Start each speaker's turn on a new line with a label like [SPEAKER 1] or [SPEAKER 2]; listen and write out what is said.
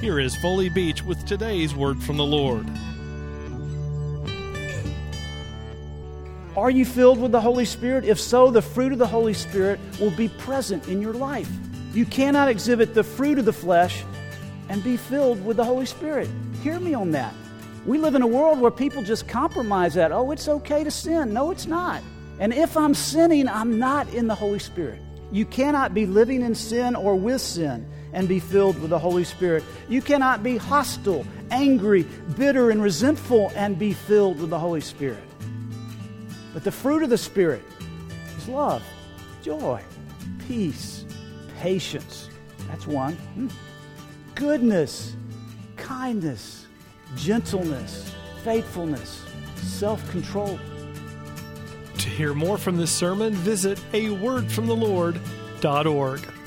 [SPEAKER 1] Here is Foley Beach with today's word from the Lord.
[SPEAKER 2] Are you filled with the Holy Spirit? If so, the fruit of the Holy Spirit will be present in your life. You cannot exhibit the fruit of the flesh and be filled with the Holy Spirit. Hear me on that. We live in a world where people just compromise that. Oh, it's okay to sin. No, it's not. And if I'm sinning, I'm not in the Holy Spirit. You cannot be living in sin or with sin and be filled with the Holy Spirit. You cannot be hostile, angry, bitter, and resentful and be filled with the Holy Spirit. But the fruit of the Spirit is love, joy, peace, patience. That's one. Hmm. Goodness, kindness, gentleness, faithfulness, self control.
[SPEAKER 1] To hear more from this sermon, visit a wordfromthelord.org.